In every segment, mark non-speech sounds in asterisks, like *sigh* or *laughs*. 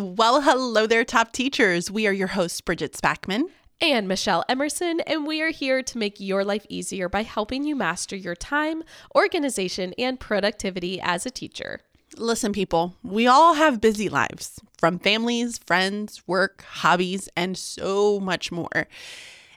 Well, hello there, top teachers. We are your hosts, Bridget Spackman. And Michelle Emerson, and we are here to make your life easier by helping you master your time, organization, and productivity as a teacher. Listen, people, we all have busy lives from families, friends, work, hobbies, and so much more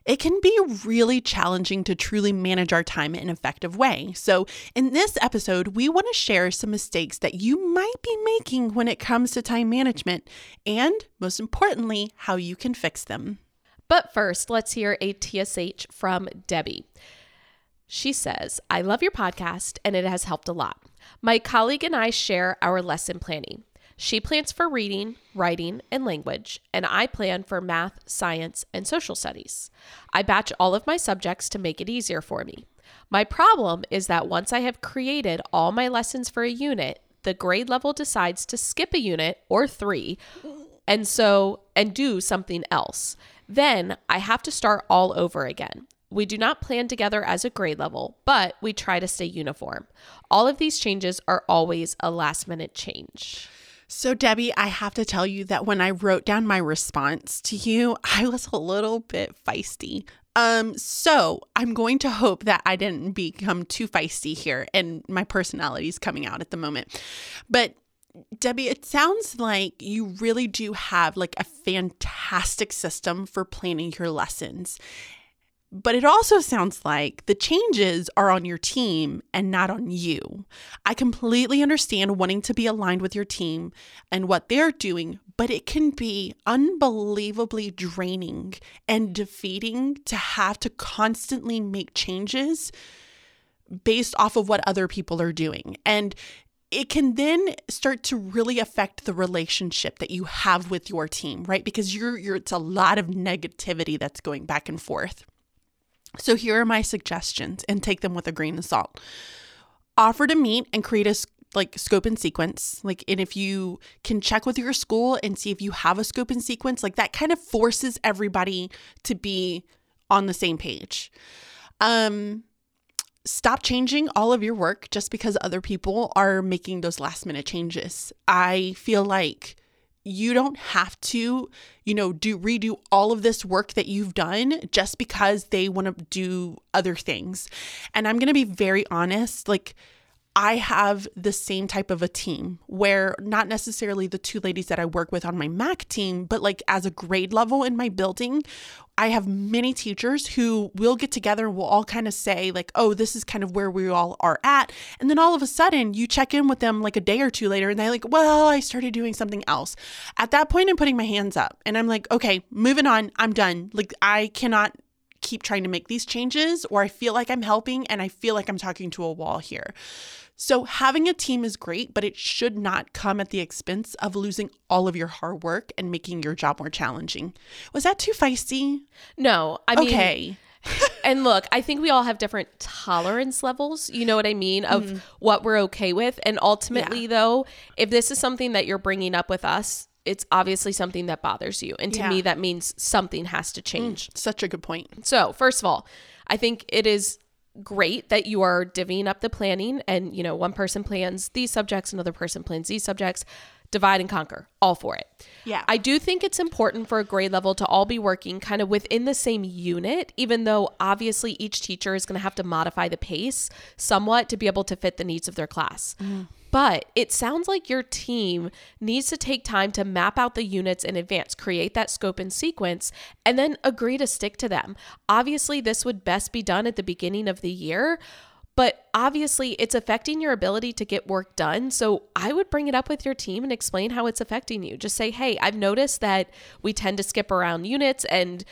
it can be really challenging to truly manage our time in an effective way. So, in this episode, we want to share some mistakes that you might be making when it comes to time management, and most importantly, how you can fix them. But first, let's hear a TSH from Debbie. She says, I love your podcast and it has helped a lot. My colleague and I share our lesson planning. She plans for reading, writing, and language, and I plan for math, science, and social studies. I batch all of my subjects to make it easier for me. My problem is that once I have created all my lessons for a unit, the grade level decides to skip a unit or three and so and do something else. Then I have to start all over again. We do not plan together as a grade level, but we try to stay uniform. All of these changes are always a last minute change. So, Debbie, I have to tell you that when I wrote down my response to you, *laughs* I was a little bit feisty. Um, so I'm going to hope that I didn't become too feisty here and my personality is coming out at the moment. But Debbie, it sounds like you really do have like a fantastic system for planning your lessons. But it also sounds like the changes are on your team and not on you. I completely understand wanting to be aligned with your team and what they're doing, but it can be unbelievably draining and defeating to have to constantly make changes based off of what other people are doing. And it can then start to really affect the relationship that you have with your team, right? Because you're you're it's a lot of negativity that's going back and forth. So here are my suggestions and take them with a grain of salt. Offer to meet and create a like scope and sequence. Like and if you can check with your school and see if you have a scope and sequence, like that kind of forces everybody to be on the same page. Um stop changing all of your work just because other people are making those last minute changes. I feel like you don't have to, you know, do redo all of this work that you've done just because they want to do other things. And I'm going to be very honest, like I have the same type of a team where not necessarily the two ladies that I work with on my Mac team, but like as a grade level in my building, I have many teachers who will get together and we'll all kind of say, like, oh, this is kind of where we all are at. And then all of a sudden you check in with them like a day or two later and they're like, well, I started doing something else. At that point, I'm putting my hands up and I'm like, okay, moving on. I'm done. Like, I cannot keep trying to make these changes or I feel like I'm helping and I feel like I'm talking to a wall here. So, having a team is great, but it should not come at the expense of losing all of your hard work and making your job more challenging. Was that too feisty? No, I mean, okay. *laughs* and look, I think we all have different tolerance levels, you know what I mean, of mm. what we're okay with. And ultimately, yeah. though, if this is something that you're bringing up with us, it's obviously something that bothers you. And to yeah. me, that means something has to change. Mm, such a good point. So, first of all, I think it is great that you are divvying up the planning and you know one person plans these subjects another person plans these subjects divide and conquer all for it yeah i do think it's important for a grade level to all be working kind of within the same unit even though obviously each teacher is going to have to modify the pace somewhat to be able to fit the needs of their class mm. But it sounds like your team needs to take time to map out the units in advance, create that scope and sequence, and then agree to stick to them. Obviously, this would best be done at the beginning of the year. But obviously, it's affecting your ability to get work done. So I would bring it up with your team and explain how it's affecting you. Just say, hey, I've noticed that we tend to skip around units and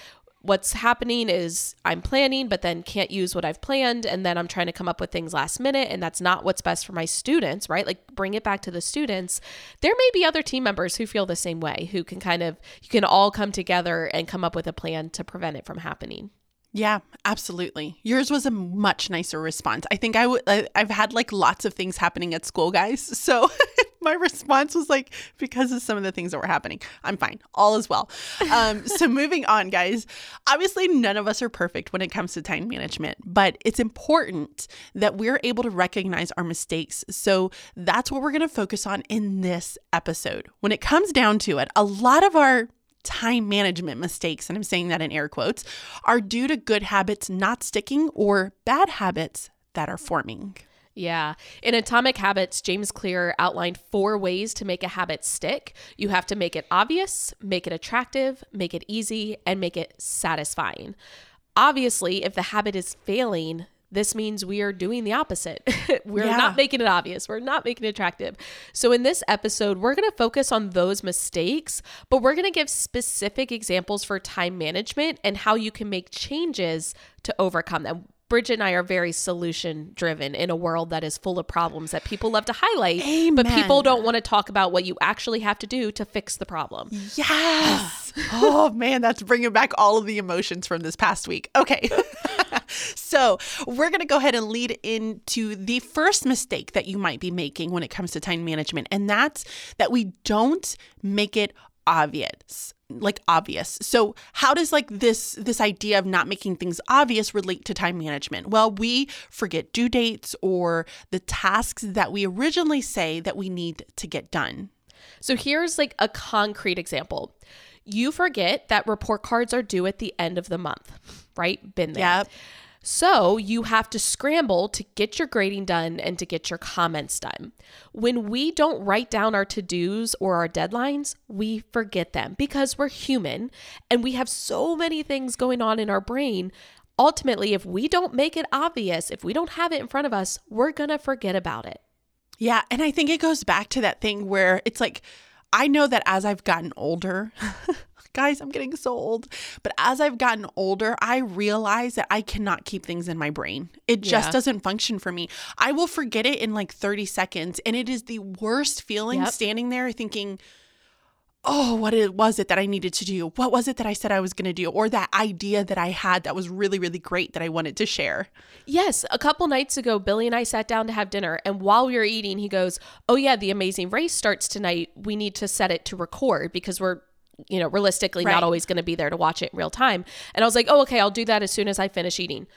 what's happening is I'm planning, but then can't use what I've planned. And then I'm trying to come up with things last minute. And that's not what's best for my students, right? Like bring it back to the students. There may be other team members who feel the same way, who can kind of, you can all come together and come up with a plan to prevent it from happening. Yeah, absolutely. Yours was a much nicer response. I think I would. I've had like lots of things happening at school, guys. *laughs* So *laughs* my response was like because of some of the things that were happening. I'm fine. All is well. Um, *laughs* so moving on, guys. Obviously, none of us are perfect when it comes to time management, but it's important that we're able to recognize our mistakes. So that's what we're going to focus on in this episode. When it comes down to it, a lot of our time management mistakes, and I'm saying that in air quotes, are due to good habits not sticking or bad habits that are forming. Yeah. In Atomic Habits, James Clear outlined four ways to make a habit stick. You have to make it obvious, make it attractive, make it easy, and make it satisfying. Obviously, if the habit is failing, this means we are doing the opposite. *laughs* we're yeah. not making it obvious. We're not making it attractive. So, in this episode, we're going to focus on those mistakes, but we're going to give specific examples for time management and how you can make changes to overcome them. Bridget and I are very solution driven in a world that is full of problems that people love to highlight, Amen. but people don't want to talk about what you actually have to do to fix the problem. Yes. *sighs* *laughs* oh man, that's bringing back all of the emotions from this past week. Okay. *laughs* so, we're going to go ahead and lead into the first mistake that you might be making when it comes to time management, and that's that we don't make it obvious like obvious. So how does like this this idea of not making things obvious relate to time management? Well, we forget due dates or the tasks that we originally say that we need to get done. So here's like a concrete example. You forget that report cards are due at the end of the month, right? Been there. Yep. So you have to scramble to get your grading done and to get your comments done. When we don't write down our to dos or our deadlines, we forget them because we're human and we have so many things going on in our brain. Ultimately, if we don't make it obvious, if we don't have it in front of us, we're going to forget about it. Yeah. And I think it goes back to that thing where it's like, I know that as I've gotten older, *laughs* guys, I'm getting so old. But as I've gotten older, I realize that I cannot keep things in my brain. It just yeah. doesn't function for me. I will forget it in like 30 seconds. And it is the worst feeling yep. standing there thinking, oh, what it was it that I needed to do? What was it that I said I was going to do? Or that idea that I had that was really, really great that I wanted to share. Yes. A couple nights ago, Billy and I sat down to have dinner. And while we were eating, he goes, Oh, yeah, the amazing race starts tonight. We need to set it to record because we're you know, realistically right. not always going to be there to watch it in real time. And I was like, oh, okay, I'll do that as soon as I finish eating.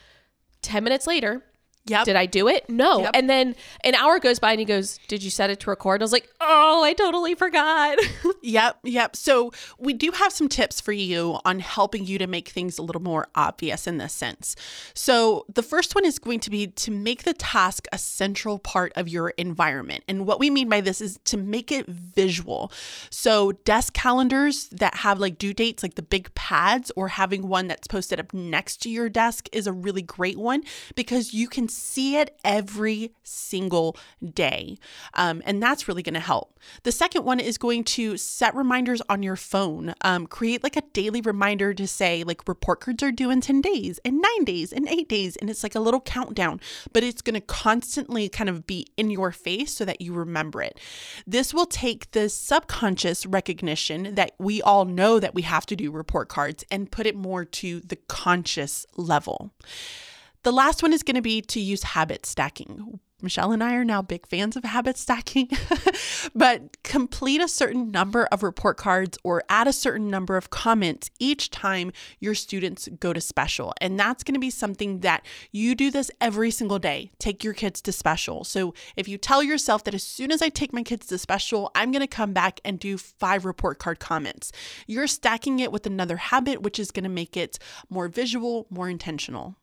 10 minutes later, Yep. Did I do it? No. Yep. And then an hour goes by and he goes, Did you set it to record? I was like, Oh, I totally forgot. *laughs* yep. Yep. So we do have some tips for you on helping you to make things a little more obvious in this sense. So the first one is going to be to make the task a central part of your environment. And what we mean by this is to make it visual. So desk calendars that have like due dates, like the big pads, or having one that's posted up next to your desk is a really great one because you can see it every single day. Um, and that's really going to help. The second one is going to set reminders on your phone. Um, create like a daily reminder to say, like, report cards are due in 10 days, and nine days, and eight days. And it's like a little countdown, but it's going to constantly kind of be in your face so that you remember it. This will take the subconscious recognition that we all know that we have to do report cards and put it more to the conscious level. The last one is going to be to use habit stacking. Michelle and I are now big fans of habit stacking, *laughs* but complete a certain number of report cards or add a certain number of comments each time your students go to special. And that's going to be something that you do this every single day. Take your kids to special. So if you tell yourself that as soon as I take my kids to special, I'm going to come back and do five report card comments, you're stacking it with another habit, which is going to make it more visual, more intentional.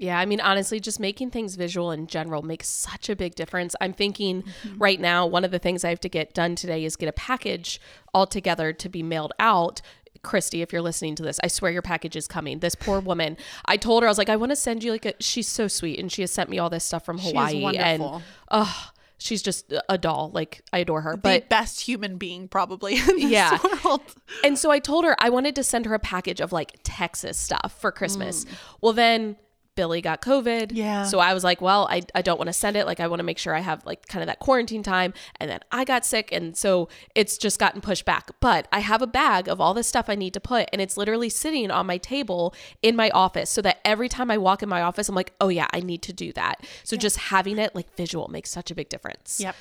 Yeah, I mean, honestly, just making things visual in general makes such a big difference. I'm thinking mm-hmm. right now, one of the things I have to get done today is get a package all together to be mailed out. Christy, if you're listening to this, I swear your package is coming. This poor woman, I told her, I was like, I want to send you like a, she's so sweet. And she has sent me all this stuff from Hawaii. And, oh, she's just a doll. Like I adore her. The but best human being probably *laughs* in this yeah. world. And so I told her I wanted to send her a package of like Texas stuff for Christmas. Mm. Well, then Billy got COVID. Yeah. So I was like, well, I, I don't want to send it. Like, I want to make sure I have like kind of that quarantine time. And then I got sick. And so it's just gotten pushed back. But I have a bag of all the stuff I need to put. And it's literally sitting on my table in my office so that every time I walk in my office, I'm like, oh, yeah, I need to do that. So just having it like visual makes such a big difference. Yep.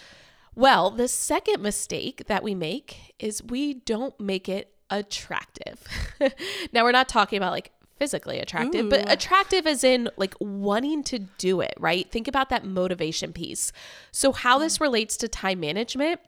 Well, the second mistake that we make is we don't make it attractive. *laughs* now, we're not talking about like physically attractive, but attractive as in like wanting to do it, right? Think about that motivation piece. So, how this mm. relates to time management,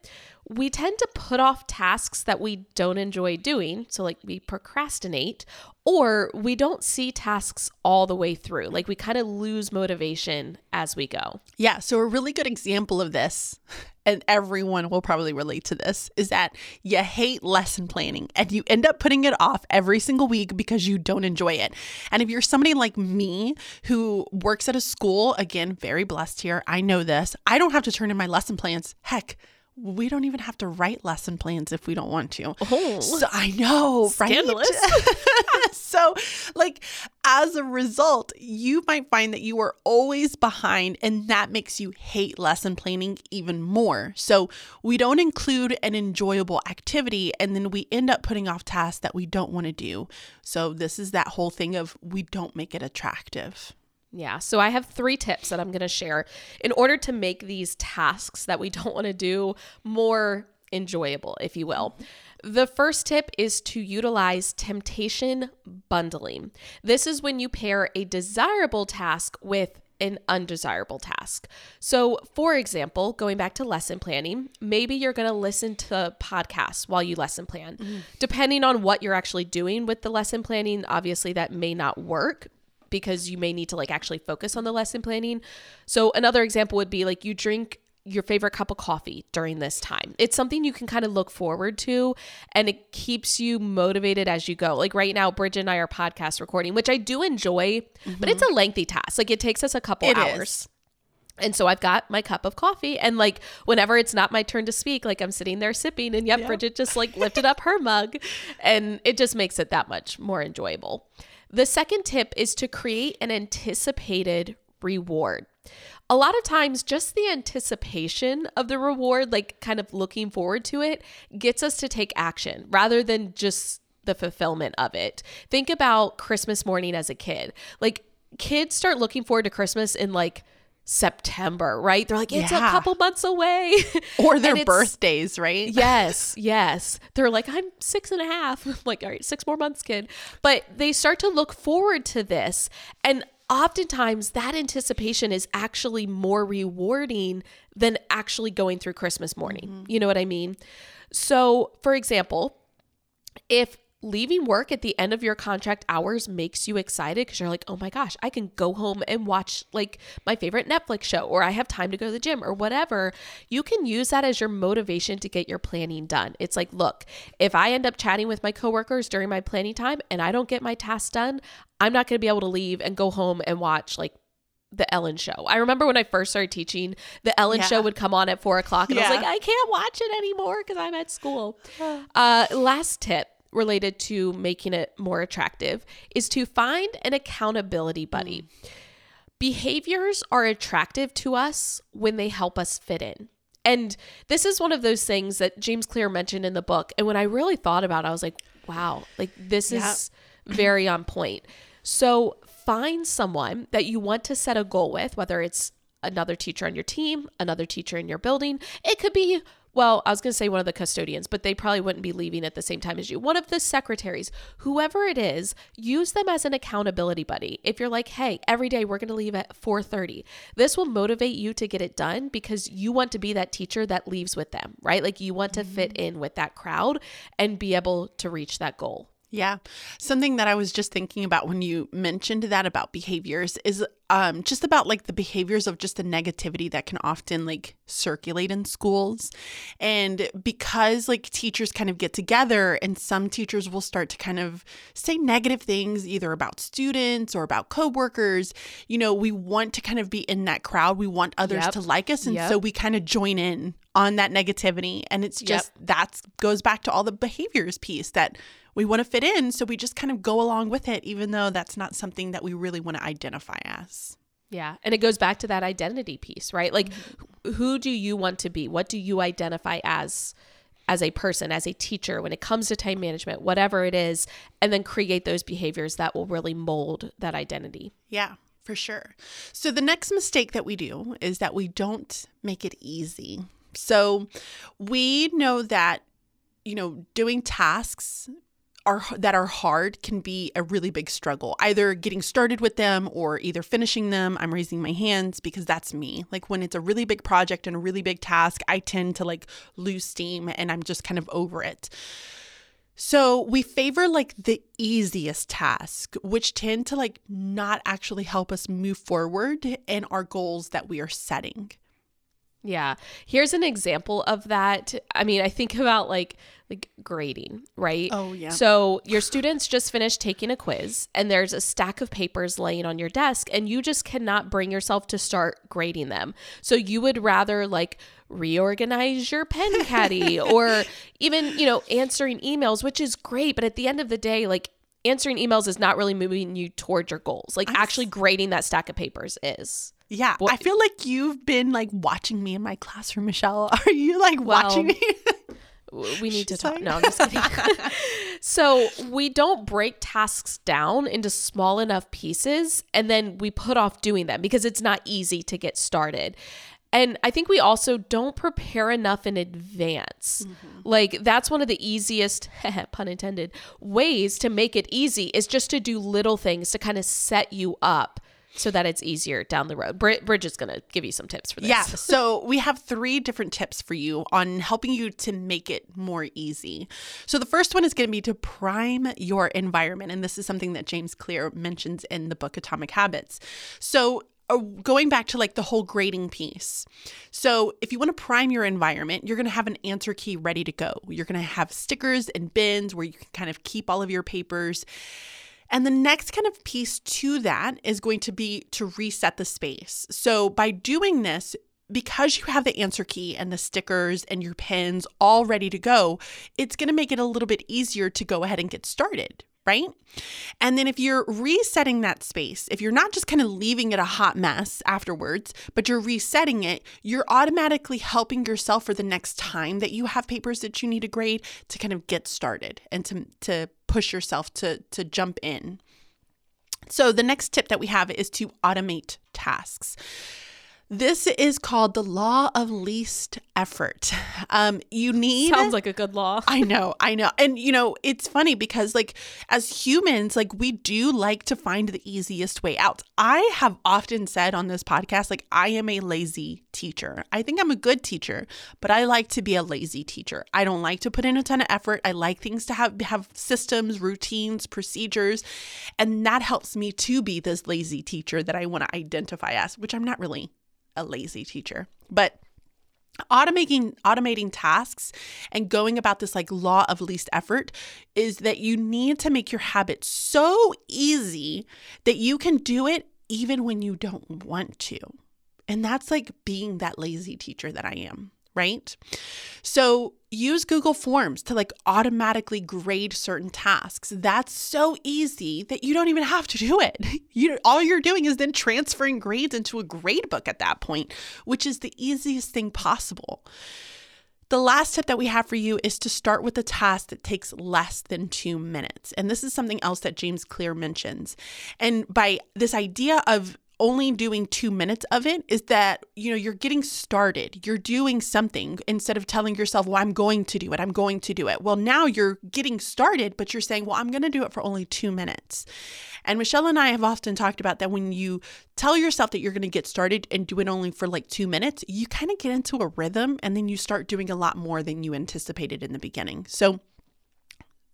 we tend to put off tasks that we don't enjoy doing. So, like we procrastinate, or we don't see tasks all the way through. Like we kind of lose motivation as we go. Yeah. So, a really good example of this, and everyone will probably relate to this, is that you hate lesson planning and you end up putting it off every single week because you don't enjoy it. And if you're somebody like me who works at a school, again, very blessed here, I know this, I don't have to turn in my lesson plans. Heck, we don't even have to write lesson plans if we don't want to. Oh. So I know, Scandalous. right? *laughs* so, like, as a result, you might find that you are always behind, and that makes you hate lesson planning even more. So, we don't include an enjoyable activity, and then we end up putting off tasks that we don't want to do. So, this is that whole thing of we don't make it attractive. Yeah. So I have three tips that I'm going to share in order to make these tasks that we *laughs* don't want to do more enjoyable, if you will. The first tip is to utilize temptation bundling. This is when you pair a desirable task with an undesirable task. So, for example, going back to lesson planning, maybe you're going to listen to podcasts while you lesson plan. Mm-hmm. Depending on what you're actually doing with the lesson planning, obviously that may not work because you may need to like actually focus on the lesson planning. So another example would be like you drink your favorite cup of coffee during this time. It's something you can kind of look forward to and it keeps you motivated as you go. Like right now Bridget and I are podcast recording, which I do enjoy, but it's a mm-hmm. lengthy task. Like it takes us a couple It hours. is. And so I've got my cup of coffee and like whenever it's not my turn to speak, like I'm sitting there sipping and yep, Yeah. Bridget just like lifted up her mug and it just makes it that much more enjoyable. The second tip is to create an anticipated reward. A lot of times, just the anticipation of the reward, like kind of looking forward to it, gets us to take action rather than just the fulfillment of it. Think about Christmas morning as a kid. Like, kids start looking forward to Christmas in like September, right? They're like, it's Yeah. a couple months away. *laughs* Or their birthdays, right? *laughs* Yes, yes. They're like, I'm six and a half. *laughs* I'm like, all right, six more months, kid. But they start to look forward to this. And oftentimes that anticipation is actually more rewarding than actually going through Christmas morning. Mm-hmm. You know what I mean? So, for example, if leaving work at the end of your contract hours makes you excited because you're like, oh my gosh, I can go home and watch like my favorite Netflix show, or I have time to go to the gym, or whatever, you can use that as your motivation to get your planning done. It's like, look, if I end up chatting with my coworkers during my planning time and I don't get my tasks done, I'm not going to be able to leave and go home and watch like the Ellen show. I remember when I first started teaching, the Ellen Yeah. show would come on at four o'clock, and I was like, I can't watch it anymore because I'm at school. *sighs* Uh, last tip related to making it more attractive is to find an accountability buddy. Mm. Behaviors are attractive to us when they help us fit in. And this is one of those things that James Clear mentioned in the book. And when I really thought about it, I was like, wow, like this Yeah. is very on point. So find someone that you want to set a goal with, whether it's another teacher on your team, another teacher in your building. It could be, well, I was going to say one of the custodians, but they probably wouldn't be leaving at the same time as you. One of the secretaries, whoever it is, use them as an accountability buddy. If you're like, "Hey, every day we're going to leave at 4:30." This will motivate you to get it done because you want to be that teacher that leaves with them, right? Like you want to fit mm-hmm. in with that crowd and be able to reach that goal. Yeah. Something that I was just thinking about when you mentioned that about behaviors is um just about like the behaviors of just the negativity that can often like circulate in schools. And because like teachers kind of get together and some teachers will start to kind of say negative things either about students or about coworkers, you know, we want to kind of be in that crowd. We want others Yep. to like us and Yep. so we kind of join in on that negativity. And it's just that goes back to all the behaviors piece that we want to fit in. So we just kind of go along with it, even though that's not something that we really want to identify as. Yeah. And it goes back to that identity piece, right? Like who do you want to be? What do you identify as? as a person, as a teacher, when it comes to time management, whatever it is, and then create those behaviors that will really mold that identity. Yeah, for sure. So the next mistake that we do is that we don't make it easy. So we know that, you know, doing tasks are that are hard can be a really big struggle. Either getting started with them or either finishing them. I'm raising my hands because that's me. Like when it's a really big project and a really big task, I tend to like lose steam and I'm just kind of over it. So we favor like the easiest task, which tend to like not actually help us move forward in our goals that we are setting. Yeah. Here's an example of that. I mean, I think about like like grading, right? Oh, yeah. So your students just finished taking a quiz and there's a stack of papers laying on your desk and you just cannot bring yourself to start grading them. So you would rather like reorganize your pen *laughs* caddy or even, you know, answering emails, which is great, but at the end of the day, like answering emails is not really moving you towards your goals. Like actually grading that stack of papers is. Yeah, I feel like you've been like watching me in my classroom, Michelle. *laughs* Are you like well, watching me? we need to talk. Like... No, I'm just kidding. *laughs* so we don't break tasks down into small enough pieces and then we put off doing them because it's not easy to get started. And I think we also don't prepare enough in advance. Mm-hmm. Like, that's one of the easiest, *laughs* pun intended, ways to make it easy is just to do little things to kind of set you up so that it's easier down the road. Brid- Bridge is going to give you some tips for this. Yeah. *laughs* So we have three different tips for you on helping you to make it more easy. So the first one is going to be to prime your environment. And this is something that James Clear mentions in the book Atomic Habits. So uh, going back to like the whole grading piece. So, if you want to prime your environment, you're going to have an answer key ready to go. You're going to have stickers and bins where you can kind of keep all of your papers. And the next kind of piece to that is going to be to reset the space. So by doing this, because you have the answer key and the stickers and your pins all ready to go, it's going to make it a little bit easier to go ahead and get started, right? And then if you're resetting that space, if you're not just kind of leaving it a hot mess afterwards, but you're resetting it, you're automatically helping yourself for the next time that you have papers that you need to grade to kind of get started and to to push yourself to to jump in. So the next tip that we have is to automate tasks. This is called the law of least effort. Um, you need sounds like a good law. I know, I know, and you know it's funny because like as humans, like we do like to find the easiest way out. I have often said on this podcast, like I am a lazy teacher. I think I'm a good teacher, but I like to be a lazy teacher. I don't like to put in a ton of effort. I like things to have have systems, routines, procedures, and that helps me to be this lazy teacher that I want to identify as, which I'm not really a lazy teacher. But automating automating tasks and going about this like law of least effort is that you need to make your habit so easy that you can do it even when you don't want to. And that's like being that lazy teacher that I am right? So use Google Forms to like automatically grade certain tasks. That's so easy that you don't even have to do it. *laughs* You all you're doing is then transferring grades into a grade book at that point, which is the easiest thing possible. The last tip that we have for you is to start with a task that takes less than two minutes. And this is something else that James Clear mentions. And by this idea of only doing two minutes of it is that, you know, you're getting started. You're doing something instead of telling yourself, well, I'm going to do it. I'm going to do it. Well, now you're getting started, but you're saying, well, I'm going to do it for only two minutes. And Michelle and I have often talked about that when you tell yourself that you're going to get started and do it only for like two minutes, you kind of get into a rhythm and then you start doing a lot more than you anticipated in the beginning. So,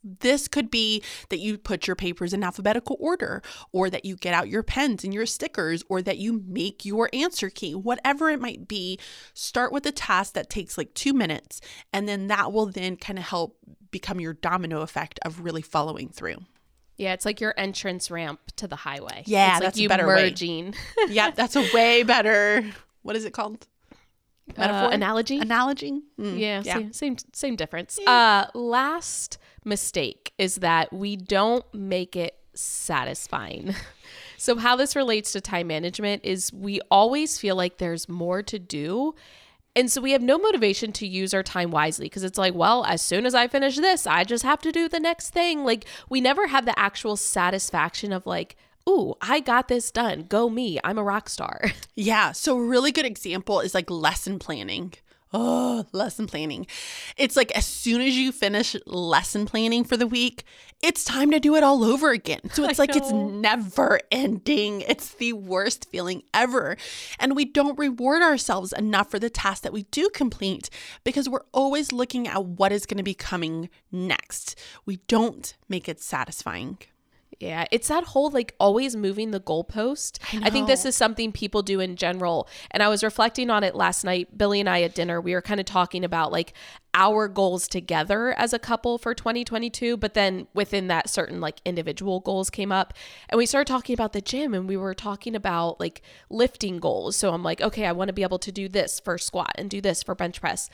this could be that you put your papers in alphabetical order, or that you get out your pens and your stickers, or that you make your answer key, whatever it might be. Start with a task that takes like two minutes, and then that will then kind of help become your domino effect of really following through. Yeah, it's like your entrance ramp to the highway. Yeah, it's that's like you better merging. *laughs* yeah, that's a way better. What is it called? Metaphor? analogy. Analogy? Mm, Yeah, Same, same same difference. Uh last mistake is that we don't make it satisfying. *laughs* so how this relates to time management is we always feel like there's more to do. And so we have no motivation to use our time wisely because it's like, well, as soon as I finish this, I just have to do the next thing. Like we never have the actual satisfaction of like, ooh, I got this done. Go me. I'm a rock star. *laughs* Yeah. So, a really good example is like lesson planning. Oh, lesson planning. It's like as soon as you finish lesson planning for the week, it's time to do it all over again. So *laughs* it's I like it's never ending. It's the worst feeling ever. And we don't reward ourselves enough for the tasks that we do complete because we're always looking at what is going to be coming next. We don't make it satisfying. Yeah, it's that whole like always moving the goalpost. I, think this is something people do in general. And I was reflecting on it last night. Billy and I at dinner, we were kind of talking about like our goals together as a couple for 2022, but then within that certain like individual goals came up. And we started talking about the gym and we were talking about like lifting goals. So I'm like, okay, I want to be able to do this for squat and do this for bench press.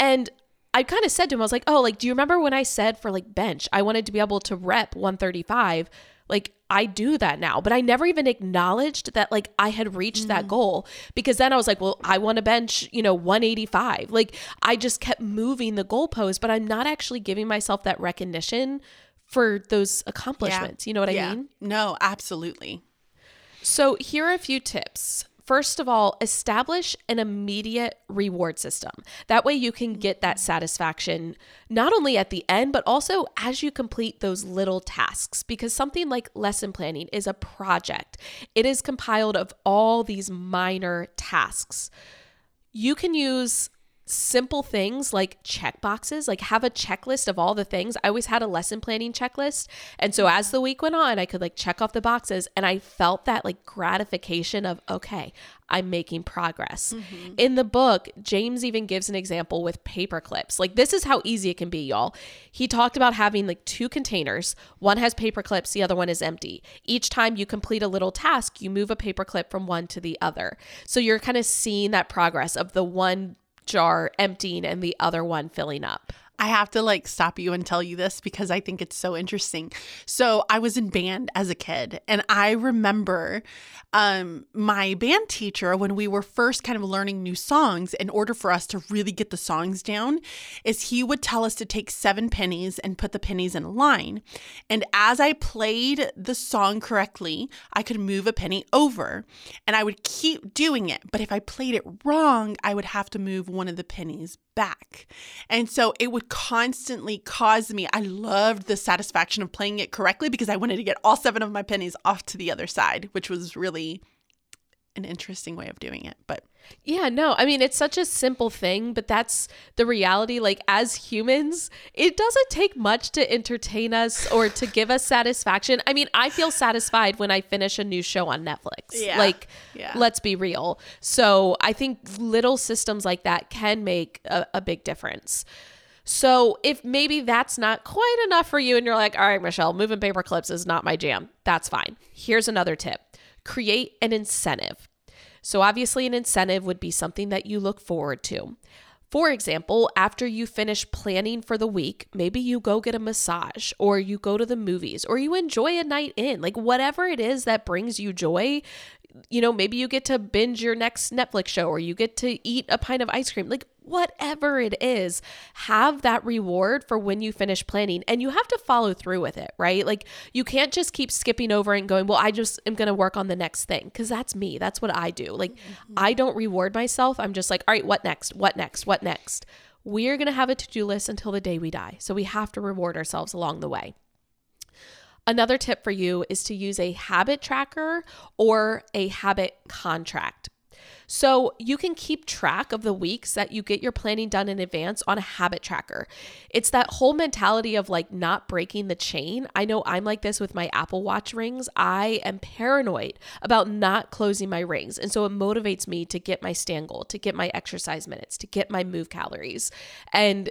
And I kind of said to him, I was like, oh, like, do you remember when I said for like bench, I wanted to be able to rep 135? Like, I do that now, but I never even acknowledged that like I had reached that mm. goal because then I was like, well, I want to bench, you know, 185. Like, I just kept moving the goalpost, but I'm not actually giving myself that recognition for those accomplishments. You know what I mean? No, absolutely. So, here are a few tips. First of all, establish an immediate reward system. That way, you can get that satisfaction not only at the end, but also as you complete those little tasks. Because something like lesson planning is a project, it is compiled of all these minor tasks. You can use simple things like check boxes, like have a checklist of all the things. I always had a lesson planning checklist. And so as the week went on, I could like check off the boxes and I felt that like gratification of, okay, I'm making progress. Mm-hmm. In the book, James even gives an example with paper clips. Like this is how easy it can be, y'all. He talked about having like two containers. One has paper clips, the other one is empty. Each time you complete a little task, you move a paper clip from one to the other. So you're kind of seeing that progress of the one jar emptying and the other one filling up. I have to like stop you and tell you this because I think it's so interesting. So, I was in band as a kid and I remember um my band teacher when we were first kind of learning new songs in order for us to really get the songs down is he would tell us to take 7 pennies and put the pennies in a line. And as I played the song correctly, I could move a penny over and I would keep doing it. But if I played it wrong, I would have to move one of the pennies back. And so it would constantly cause me, I loved the satisfaction of playing it correctly because I wanted to get all seven of my pennies off to the other side, which was really an interesting way of doing it. But Yeah, no, I mean, it's such a simple thing, but that's the reality. Like, as humans, it doesn't take much to entertain us or to give us satisfaction. I mean, I feel satisfied when I finish a new show on Netflix. Yeah, Like, yeah. let's be real. So, I think little systems like that can make a, a big difference. So, if maybe that's not quite enough for you and you're like, all right, Michelle, moving paper clips is not my jam, that's fine. Here's another tip create an incentive. So, obviously, an incentive would be something that you look forward to. For example, after you finish planning for the week, maybe you go get a massage or you go to the movies or you enjoy a night in, like whatever it is that brings you joy. You know, maybe you get to binge your next Netflix show or you get to eat a pint of ice cream. Like whatever it is, have that reward for when you finish planning and you have to follow through with it, right? Like you can't just keep skipping over and going, well, I just am going to work on the next thing because that's me. That's what I do. Like mm-hmm. I don't reward myself. I'm just like, all right, what next? What next? What next? We're going to have a to do list until the day we die. So we have to reward ourselves along the way. Another tip for you is to use a habit tracker or a habit contract. So you can keep track of the weeks that you get your planning done in advance on a habit tracker. It's that whole mentality of like not breaking the chain. I know I'm like this with my Apple Watch rings. I am paranoid about not closing my rings. And so it motivates me to get my stand goal, to get my exercise minutes, to get my move calories. And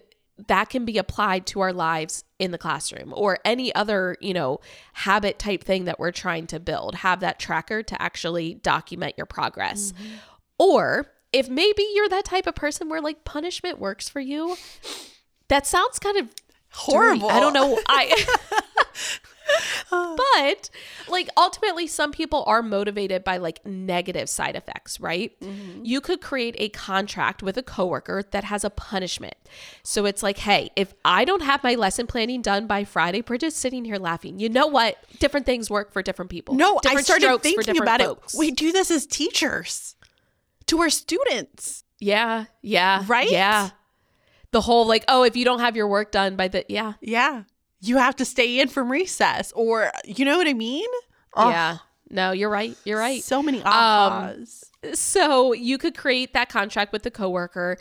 that can be applied to our lives in the classroom or any other, you know, habit type thing that we're trying to build. Have that tracker to actually document your progress. Mm-hmm. Or if maybe you're that type of person where like punishment works for you, that sounds kind of dirty. Horrible. I don't know. I *laughs* *laughs* but like ultimately some people are motivated by like negative side effects right mm-hmm. you could create a contract with a coworker that has a punishment so it's like hey if i don't have my lesson planning done by friday bridget's sitting here laughing you know what different things work for different people No, I started thinking different about folks. it. We do this as teachers to our students. yeah yeah Right? yeah the whole like oh if you don't have your work done by the yeah Yeah. You have to stay in from recess or you know what I mean? Oh, yeah no you're right you're right So many Um. So you could create that contract with the coworker.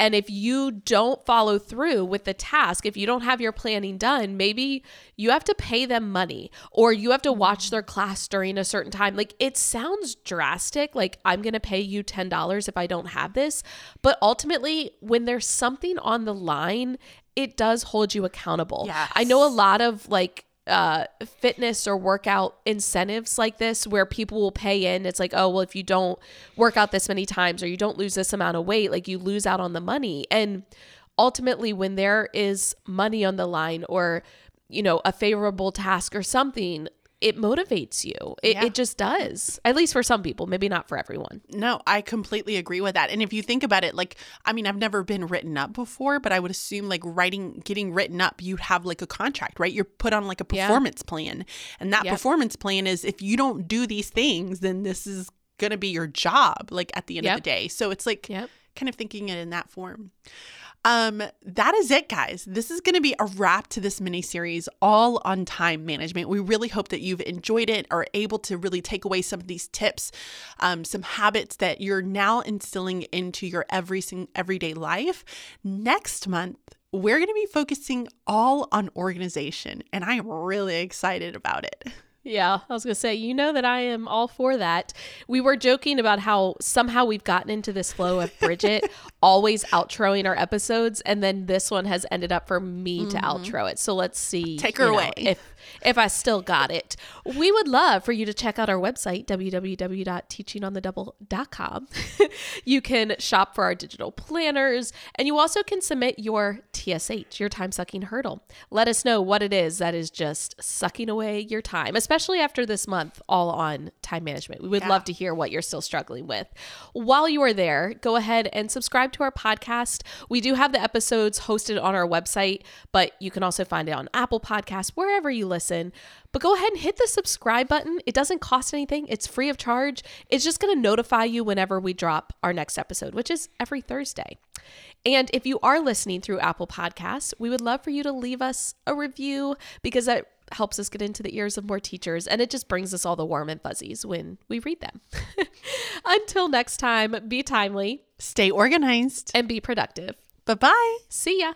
And if you don't follow through with the task, if you don't have your planning done, maybe you have to pay them money or you have to mm-hmm. watch their class during a certain time. Like it sounds drastic, like I'm going to pay you $10 if I don't have this. But ultimately, when there's something on the line, it does hold you accountable. Yes. I know a lot of like uh fitness or workout incentives like this where people will pay in. It's like oh well if you don't work out this many times or you don't lose this amount of weight like you lose out on the money. And ultimately when there is money on the line or you know a favorable task or something it motivates you it, Yeah. it just does at least for some people maybe not for everyone No, I completely agree with that. And if you think about it, like, I mean, I've never been written up before, but I would assume like writing, getting written up, you'd have like a contract, right? You're put on like a Yeah. performance plan. And that Yep. performance plan is if you don't do these things, then this is going to be your job, like at the end Yep. of the day. So it's like Yep. kind of thinking it in that form. Um, that is it, guys. This is going to be a wrap to this mini series, all on time management. We really hope that you've enjoyed it, are able to really take away some of these tips, um, some habits that you're now instilling into your every everyday life. Next month, we're going to be focusing all on organization, and I am really excited about it. *laughs* Yeah, I was going to say, you know that I am all for that. We were joking about how somehow we've gotten into this flow of Bridget *laughs* always outroing our episodes, and then this one has ended up for me to outro it. So let's see. Mm-hmm. Take her know, away. If if I still got it, we would love for you to check out our website www.teachingonthedouble.com. *laughs* you can shop for our digital planners, and you also can submit your TSH, your time sucking hurdle. Let us know what it is that is just sucking away your time, especially after this month, all on time management. We would Yeah. love to hear what you're still struggling with. While you are there, go ahead and subscribe to our podcast. We do have the episodes hosted on our website, but you can also find it on Apple Podcasts, wherever you listen. But go ahead and hit the subscribe button. It doesn't cost anything, it's free of charge. It's just going to notify you whenever we drop our next episode, which is every Thursday. And if you are listening through Apple Podcasts, we would love for you to leave us a review because that helps us get into the ears of more teachers and it just brings us all the warm and fuzzies when we read them. *laughs* Until next time, be timely Stay organized. and be productive. Bye bye. See ya.